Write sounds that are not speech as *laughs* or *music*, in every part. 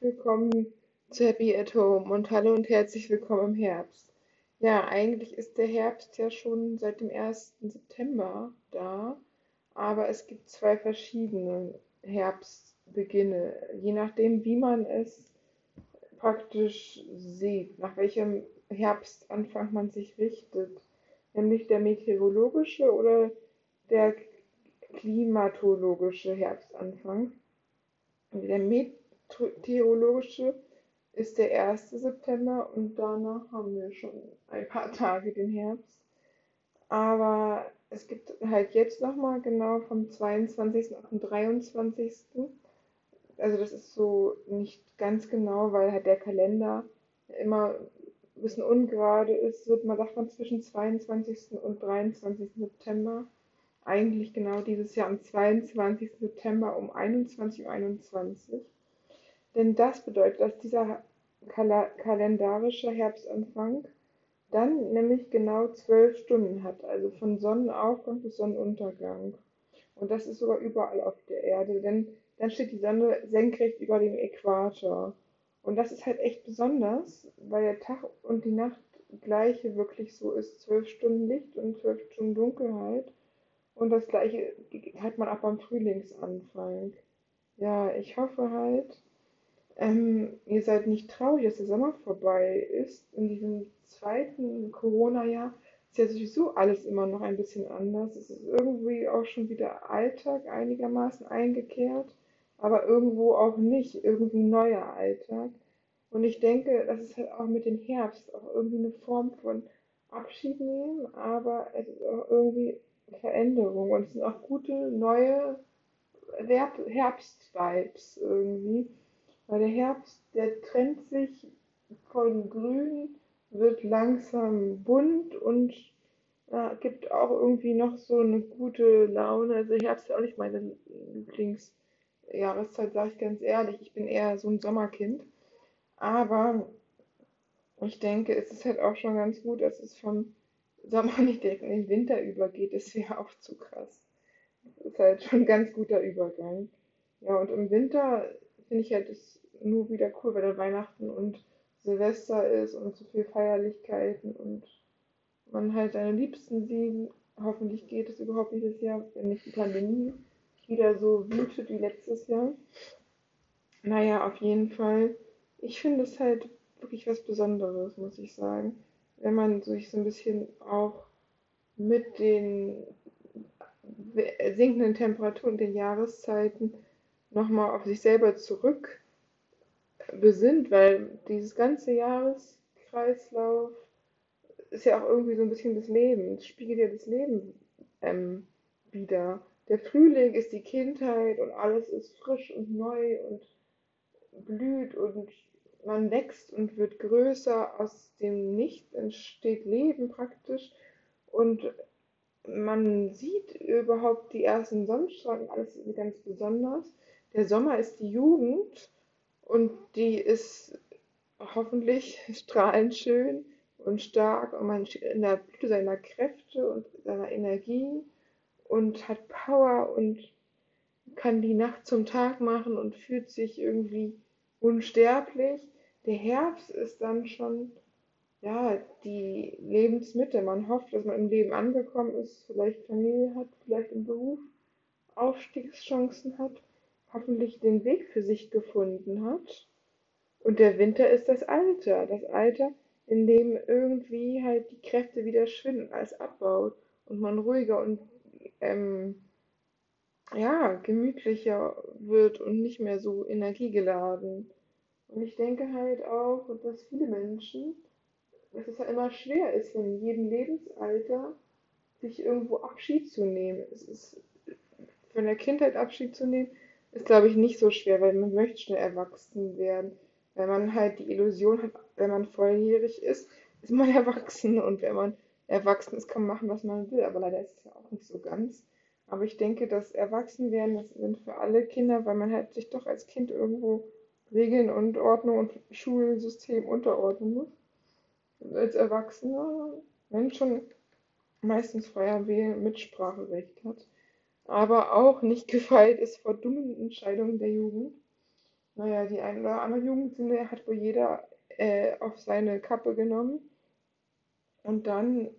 willkommen zu Happy at Home und hallo und herzlich willkommen im Herbst. Ja, eigentlich ist der Herbst ja schon seit dem 1. September da, aber es gibt zwei verschiedene Herbstbeginne, je nachdem, wie man es praktisch sieht, nach welchem Herbstanfang man sich richtet, nämlich der meteorologische oder der klimatologische Herbstanfang. Der meteorologische ist der 1. September und danach haben wir schon ein paar *laughs* Tage den Herbst. Aber es gibt halt jetzt nochmal genau vom 22. auf den 23. Also das ist so nicht ganz genau, weil halt der Kalender immer ein bisschen ungerade ist, wird man sagt man zwischen 22. und 23. September eigentlich genau dieses Jahr am 22. September um 21.21 Uhr. 21. Denn das bedeutet, dass dieser kal kalendarische Herbstanfang dann nämlich genau zwölf Stunden hat, also von Sonnenaufgang bis Sonnenuntergang. Und das ist sogar überall auf der Erde, denn dann steht die Sonne senkrecht über dem Äquator. Und das ist halt echt besonders, weil der Tag und die Nacht gleiche wirklich so ist. Zwölf Stunden Licht und zwölf Stunden Dunkelheit. Und das gleiche hat man auch beim Frühlingsanfang. Ja, ich hoffe halt, ähm, ihr seid nicht traurig, dass der Sommer vorbei ist. In diesem zweiten Corona-Jahr ist ja sowieso alles immer noch ein bisschen anders. Es ist irgendwie auch schon wieder Alltag einigermaßen eingekehrt, aber irgendwo auch nicht, irgendwie neuer Alltag. Und ich denke, das ist halt auch mit dem Herbst auch irgendwie eine Form von Abschied nehmen, aber es ist auch irgendwie Veränderung und es sind auch gute neue Herbst-Vibes irgendwie. Weil der Herbst, der trennt sich von grün, wird langsam bunt und äh, gibt auch irgendwie noch so eine gute Laune. Also Herbst ist auch nicht meine Lieblingsjahreszeit, sage ich ganz ehrlich. Ich bin eher so ein Sommerkind. Aber ich denke, es ist halt auch schon ganz gut, dass es vom Sommer *laughs* nicht direkt in den Winter übergeht, das wäre auch zu krass. Das ist halt schon ein ganz guter Übergang. Ja, und im Winter finde ich halt das nur wieder cool, weil dann Weihnachten und Silvester ist und so viel Feierlichkeiten und man halt seine Liebsten sieht. Hoffentlich geht es überhaupt dieses Jahr, wenn nicht die Pandemie wieder so wütet wie letztes Jahr. Naja, auf jeden Fall. Ich finde es halt wirklich was Besonderes, muss ich sagen wenn man sich so ein bisschen auch mit den sinkenden Temperaturen den Jahreszeiten nochmal auf sich selber zurück besinnt, weil dieses ganze Jahreskreislauf ist ja auch irgendwie so ein bisschen das Leben, es spiegelt ja das Leben ähm, wieder. Der Frühling ist die Kindheit und alles ist frisch und neu und blüht und man wächst und wird größer, aus dem Nichts entsteht Leben praktisch und man sieht überhaupt die ersten Sonnenstrahlen, alles ist ganz besonders. Der Sommer ist die Jugend und die ist hoffentlich *laughs* strahlend schön und stark und man steht in der Blüte seiner Kräfte und seiner Energie und hat Power und kann die Nacht zum Tag machen und fühlt sich irgendwie unsterblich. Der Herbst ist dann schon ja, die Lebensmitte. Man hofft, dass man im Leben angekommen ist, vielleicht Familie hat, vielleicht im Beruf Aufstiegschancen hat, hoffentlich den Weg für sich gefunden hat. Und der Winter ist das Alter, das Alter, in dem irgendwie halt die Kräfte wieder schwinden alles abbaut und man ruhiger und ähm, ja, gemütlicher wird und nicht mehr so energiegeladen. Und ich denke halt auch, dass viele Menschen, dass es ja immer schwer ist, von jedem Lebensalter sich irgendwo Abschied zu nehmen. Es ist von der Kindheit Abschied zu nehmen, ist glaube ich nicht so schwer, weil man möchte schnell erwachsen werden. Weil man halt die Illusion hat, wenn man volljährig ist, ist man *laughs* erwachsen und wenn man erwachsen ist, kann man machen, was man will. Aber leider ist es ja auch nicht so ganz. Aber ich denke, dass Erwachsenwerden, das sind für alle Kinder, weil man halt sich doch als Kind irgendwo Regeln und Ordnung und Schulsystem unterordnen muss. Als Erwachsener, wenn schon meistens freier wählen, Mitspracherecht hat, aber auch nicht *laughs* gefeit ist vor dummen Entscheidungen der Jugend. naja, die ein oder andere Jugendsünde hat wohl jeder äh, auf seine Kappe genommen. Und dann,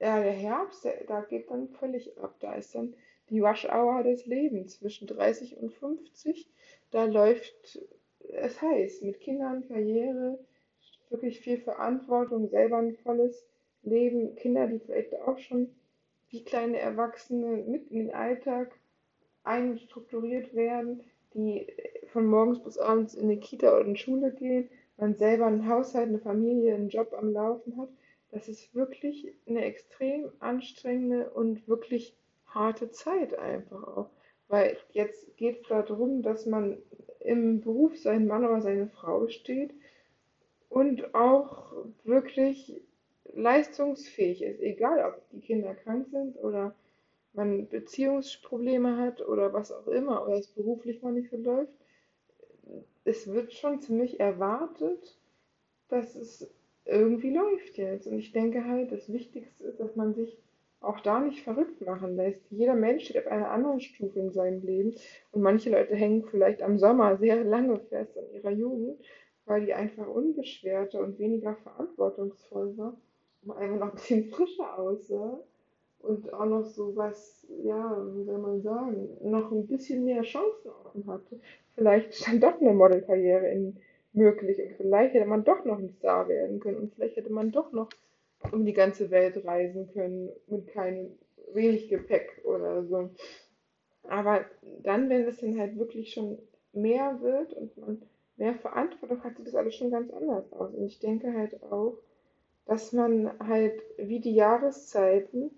ja, der Herbst, da geht dann völlig ab. Da ist dann die Rush Hour des Lebens zwischen 30 und 50. Da läuft es heiß mit Kindern, Karriere, wirklich viel Verantwortung, selber ein volles Leben. Kinder, die vielleicht auch schon wie kleine Erwachsene mit in den Alltag einstrukturiert werden, die von morgens bis abends in die Kita oder in die Schule gehen, man selber einen Haushalt, eine Familie, einen Job am Laufen hat. Das ist wirklich eine extrem anstrengende und wirklich harte Zeit einfach auch. Weil jetzt geht es darum, dass man im Beruf sein Mann oder seine Frau steht und auch wirklich leistungsfähig ist, egal ob die Kinder krank sind oder man Beziehungsprobleme hat oder was auch immer oder es beruflich mal nicht so läuft. Es wird schon ziemlich erwartet, dass es irgendwie läuft jetzt. Und ich denke halt, das Wichtigste ist, dass man sich auch da nicht verrückt machen lässt. Jeder Mensch steht auf einer anderen Stufe in seinem Leben und manche Leute hängen vielleicht am Sommer sehr lange fest an ihrer Jugend, weil die einfach unbeschwerter und weniger verantwortungsvoll war einfach noch ein bisschen *laughs* frischer aussah und auch noch so was, ja, wie soll man sagen, noch ein bisschen mehr Chancen offen hatte. Vielleicht stand doch eine Modelkarriere in möglich und vielleicht hätte man doch noch ein Star werden können und vielleicht hätte man doch noch um die ganze Welt reisen können mit keinem wenig Gepäck oder so. Aber dann, wenn es dann halt wirklich schon mehr wird und man mehr Verantwortung hat, sieht das alles schon ganz anders aus. Und ich denke halt auch, dass man halt wie die Jahreszeiten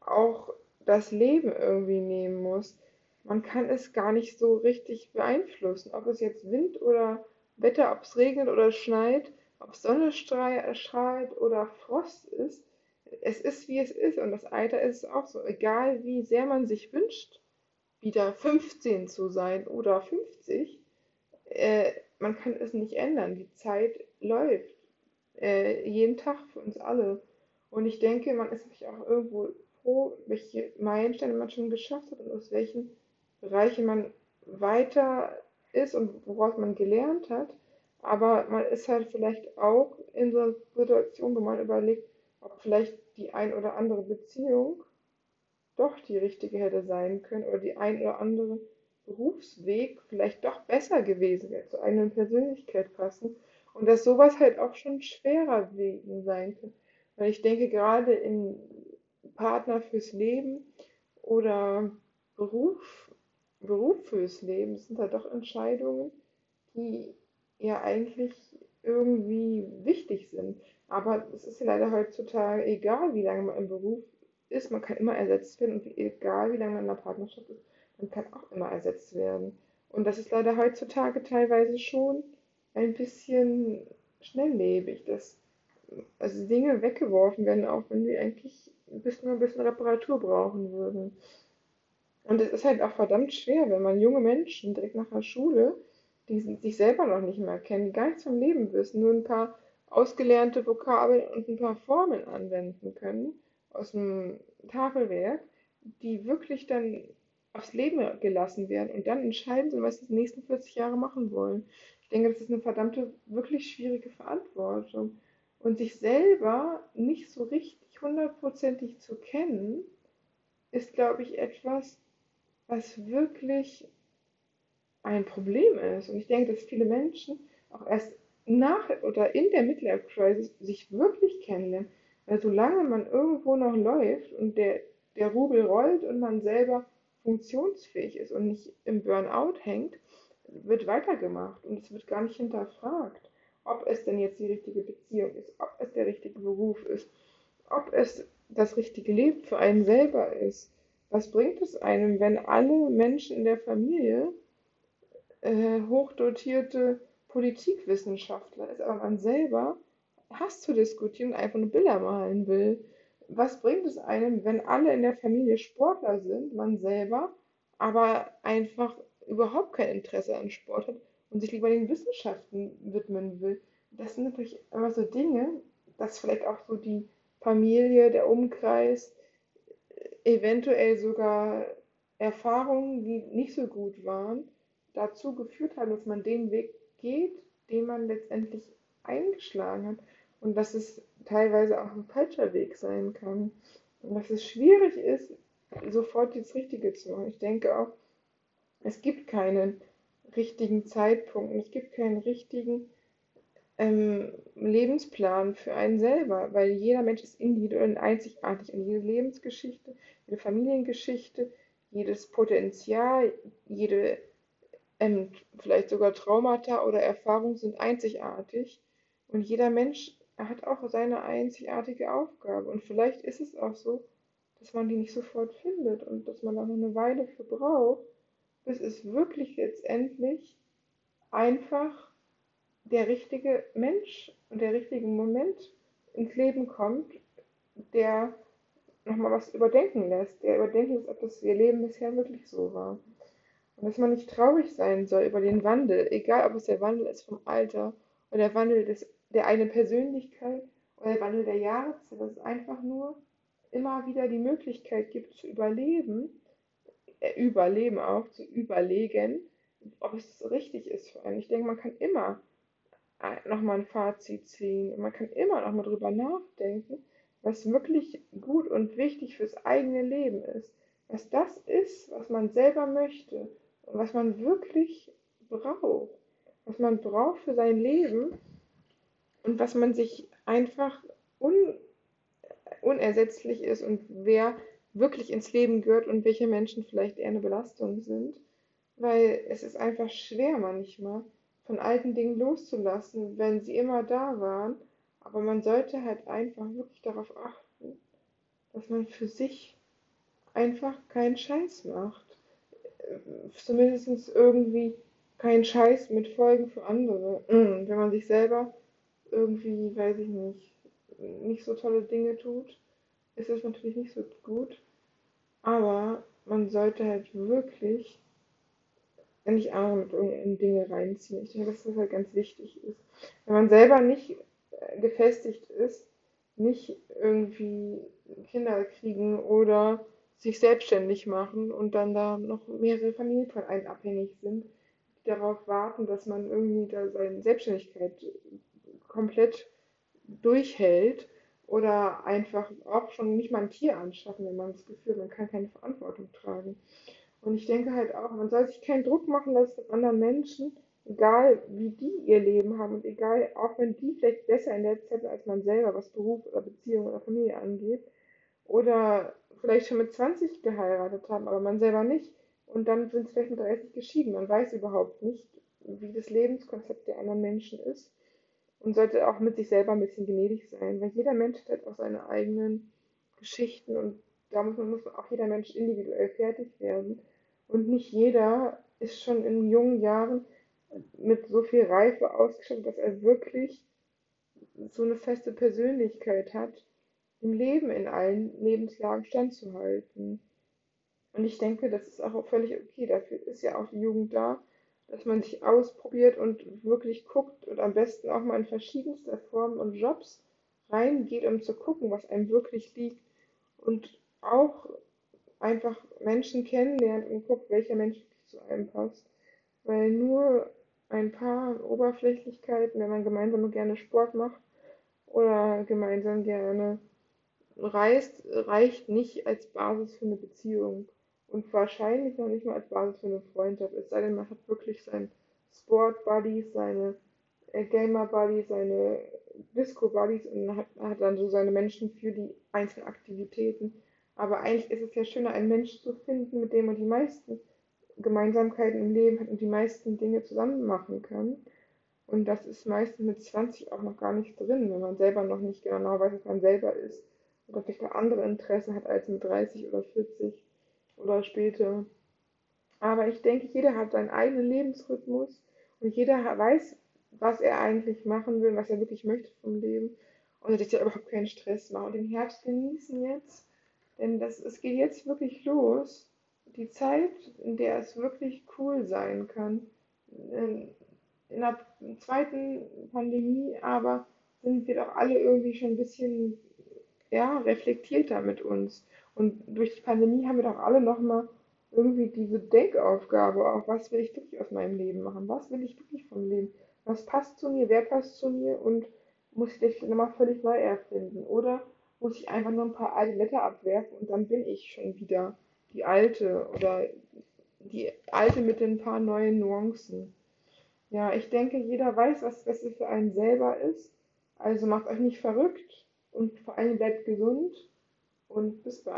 auch das Leben irgendwie nehmen muss. Man kann es gar nicht so richtig beeinflussen, ob es jetzt Wind oder Wetter, ob es regnet oder schneit ob Sonne strahlt oder Frost ist, es ist wie es ist und das Alter ist auch so. Egal wie sehr man sich wünscht, wieder 15 zu sein oder 50, äh, man kann es nicht ändern. Die Zeit läuft. Äh, jeden Tag für uns alle. Und ich denke, man ist sich auch irgendwo froh, welche Meilensteine man schon geschafft hat und aus welchen Bereichen man weiter ist und woraus man gelernt hat. Aber man ist halt vielleicht auch in so einer Situation, wo man überlegt, ob vielleicht die ein oder andere Beziehung doch die richtige hätte sein können oder die ein oder andere Berufsweg vielleicht doch besser gewesen wäre, zu einer Persönlichkeit passen. Und dass sowas halt auch schon schwerer wegen sein kann. Weil ich denke, gerade in Partner fürs Leben oder Beruf, Beruf fürs Leben sind da doch Entscheidungen, die ja eigentlich irgendwie wichtig sind. Aber es ist ja leider heutzutage egal, wie lange man im Beruf ist, man kann immer ersetzt werden und egal, wie lange man in einer Partnerschaft ist, man kann auch immer ersetzt werden. Und das ist leider heutzutage teilweise schon ein bisschen schnelllebig, dass also Dinge weggeworfen werden, auch wenn sie eigentlich ein bisschen, ein bisschen Reparatur brauchen würden. Und es ist halt auch verdammt schwer, wenn man junge Menschen direkt nach der Schule die sich selber noch nicht mehr kennen, die gar nichts vom Leben wissen, nur ein paar ausgelernte Vokabeln und ein paar Formeln anwenden können aus dem Tafelwerk, die wirklich dann aufs Leben gelassen werden und dann entscheiden sollen, was sie die nächsten 40 Jahre machen wollen. Ich denke, das ist eine verdammte, wirklich schwierige Verantwortung. Und sich selber nicht so richtig hundertprozentig zu kennen, ist, glaube ich, etwas, was wirklich ein Problem ist. Und ich denke, dass viele Menschen auch erst nach oder in der Midlife Crisis sich wirklich kennenlernen. Weil solange man irgendwo noch läuft und der, der Rubel rollt und man selber funktionsfähig ist und nicht im Burnout hängt, wird weitergemacht und es wird gar nicht hinterfragt, ob es denn jetzt die richtige Beziehung ist, ob es der richtige Beruf ist, ob es das richtige Leben für einen selber ist. Was bringt es einem, wenn alle Menschen in der Familie äh, hochdotierte Politikwissenschaftler ist, aber man selber Hass zu diskutieren und einfach nur Bilder malen will. Was bringt es einem, wenn alle in der Familie Sportler sind, man selber aber einfach überhaupt kein Interesse an Sport hat und sich lieber den Wissenschaften widmen will? Das sind natürlich immer so Dinge, dass vielleicht auch so die Familie, der Umkreis, eventuell sogar Erfahrungen, die nicht so gut waren, dazu geführt haben, dass man den Weg geht, den man letztendlich eingeschlagen hat. Und dass es teilweise auch ein falscher Weg sein kann. Und dass es schwierig ist, sofort das Richtige zu machen. Ich denke auch, es gibt keinen richtigen Zeitpunkt es gibt keinen richtigen ähm, Lebensplan für einen selber, weil jeder Mensch ist individuell und einzigartig und jede Lebensgeschichte, jede Familiengeschichte, jedes Potenzial, jede ähm, vielleicht sogar Traumata oder Erfahrungen sind einzigartig. Und jeder Mensch hat auch seine einzigartige Aufgabe. Und vielleicht ist es auch so, dass man die nicht sofort findet und dass man da noch eine Weile für braucht, bis es wirklich letztendlich einfach der richtige Mensch und der richtige Moment ins Leben kommt, der nochmal was überdenken lässt, der überdenken lässt, ob das ihr Leben bisher wirklich so war. Und dass man nicht traurig sein soll über den Wandel, egal ob es der Wandel ist vom Alter oder der Wandel des, der eigenen Persönlichkeit oder der Wandel der Jahreszeit, dass es einfach nur immer wieder die Möglichkeit gibt zu überleben, überleben auch, zu überlegen, ob es richtig ist für einen. Ich denke, man kann immer nochmal ein Fazit ziehen. Man kann immer noch mal drüber nachdenken, was wirklich gut und wichtig fürs eigene Leben ist. Was das ist, was man selber möchte und was man wirklich braucht. Was man braucht für sein Leben und was man sich einfach un unersetzlich ist und wer wirklich ins Leben gehört und welche Menschen vielleicht eher eine Belastung sind. Weil es ist einfach schwer manchmal von alten Dingen loszulassen, wenn sie immer da waren. Aber man sollte halt einfach wirklich darauf achten, dass man für sich einfach keinen Scheiß macht. Zumindest irgendwie keinen Scheiß mit Folgen für andere. Mm, wenn man sich selber irgendwie, weiß ich nicht, nicht so tolle Dinge tut, ist es natürlich nicht so gut. Aber man sollte halt wirklich nicht andere mit in Dinge reinziehen. Ich denke, dass das halt ganz wichtig ist. Wenn man selber nicht äh, gefestigt ist, nicht irgendwie Kinder kriegen oder sich selbstständig machen und dann da noch mehrere Familien von einem abhängig sind, die darauf warten, dass man irgendwie da seine Selbstständigkeit komplett durchhält oder einfach auch schon nicht mal ein Tier anschaffen, wenn man das Gefühl hat, man kann keine Verantwortung tragen. Und ich denke halt auch, man soll sich keinen Druck machen lassen von anderen Menschen, egal wie die ihr Leben haben und egal, auch wenn die vielleicht besser in der Zeit als man selber, was Beruf oder Beziehung oder Familie angeht, oder vielleicht schon mit 20 geheiratet haben, aber man selber nicht. Und dann sind sie vielleicht mit 30 geschieden. Man weiß überhaupt nicht, wie das Lebenskonzept der anderen Menschen ist und sollte auch mit sich selber ein bisschen gnädig sein, weil jeder Mensch hat auch seine eigenen Geschichten und da muss, man, muss auch jeder Mensch individuell fertig werden. Und nicht jeder ist schon in jungen Jahren mit so viel Reife ausgestattet, dass er wirklich so eine feste Persönlichkeit hat, im Leben in allen Lebenslagen standzuhalten. Und ich denke, das ist auch völlig okay. Dafür ist ja auch die Jugend da, dass man sich ausprobiert und wirklich guckt und am besten auch mal in verschiedenster Formen und Jobs reingeht, um zu gucken, was einem wirklich liegt. Und auch einfach Menschen kennenlernt und guckt, welcher Mensch zu einem passt. Weil nur ein paar Oberflächlichkeiten, wenn man gemeinsam gerne Sport macht oder gemeinsam gerne reist, reicht nicht als Basis für eine Beziehung. Und wahrscheinlich noch nicht mal Basis für eine Freundschaft. Es sei denn, man hat wirklich seinen Sport-Buddies, seine äh, Gamer-Buddies, seine Disco-Buddies und hat, hat dann so seine Menschen für die einzelnen Aktivitäten. Aber eigentlich ist es ja schöner, einen Menschen zu finden, mit dem man die meisten Gemeinsamkeiten im Leben hat und die meisten Dinge zusammen machen kann. Und das ist meistens mit 20 auch noch gar nicht drin, wenn man selber noch nicht genau weiß, was man selber ist. Oder vielleicht noch andere Interessen hat als mit 30 oder 40 oder später. Aber ich denke, jeder hat seinen eigenen Lebensrhythmus und jeder weiß, was er eigentlich machen will, was er wirklich möchte vom Leben. Und sich da überhaupt keinen Stress machen. Und den Herbst genießen jetzt denn das, es geht jetzt wirklich los. Die Zeit, in der es wirklich cool sein kann. In, in der zweiten Pandemie aber sind wir doch alle irgendwie schon ein bisschen ja, reflektierter mit uns. Und durch die Pandemie haben wir doch alle nochmal irgendwie diese Denkaufgabe auch, was will ich wirklich aus meinem Leben machen? Was will ich wirklich vom Leben? Was passt zu mir? Wer passt zu mir? Und muss ich das nochmal völlig neu erfinden? Oder muss ich einfach nur ein paar alte Blätter abwerfen und dann bin ich schon wieder die alte oder die alte mit den paar neuen Nuancen? Ja, ich denke, jeder weiß, was das Beste für einen selber ist. Also macht euch nicht verrückt und vor allem bleibt gesund und bis bald.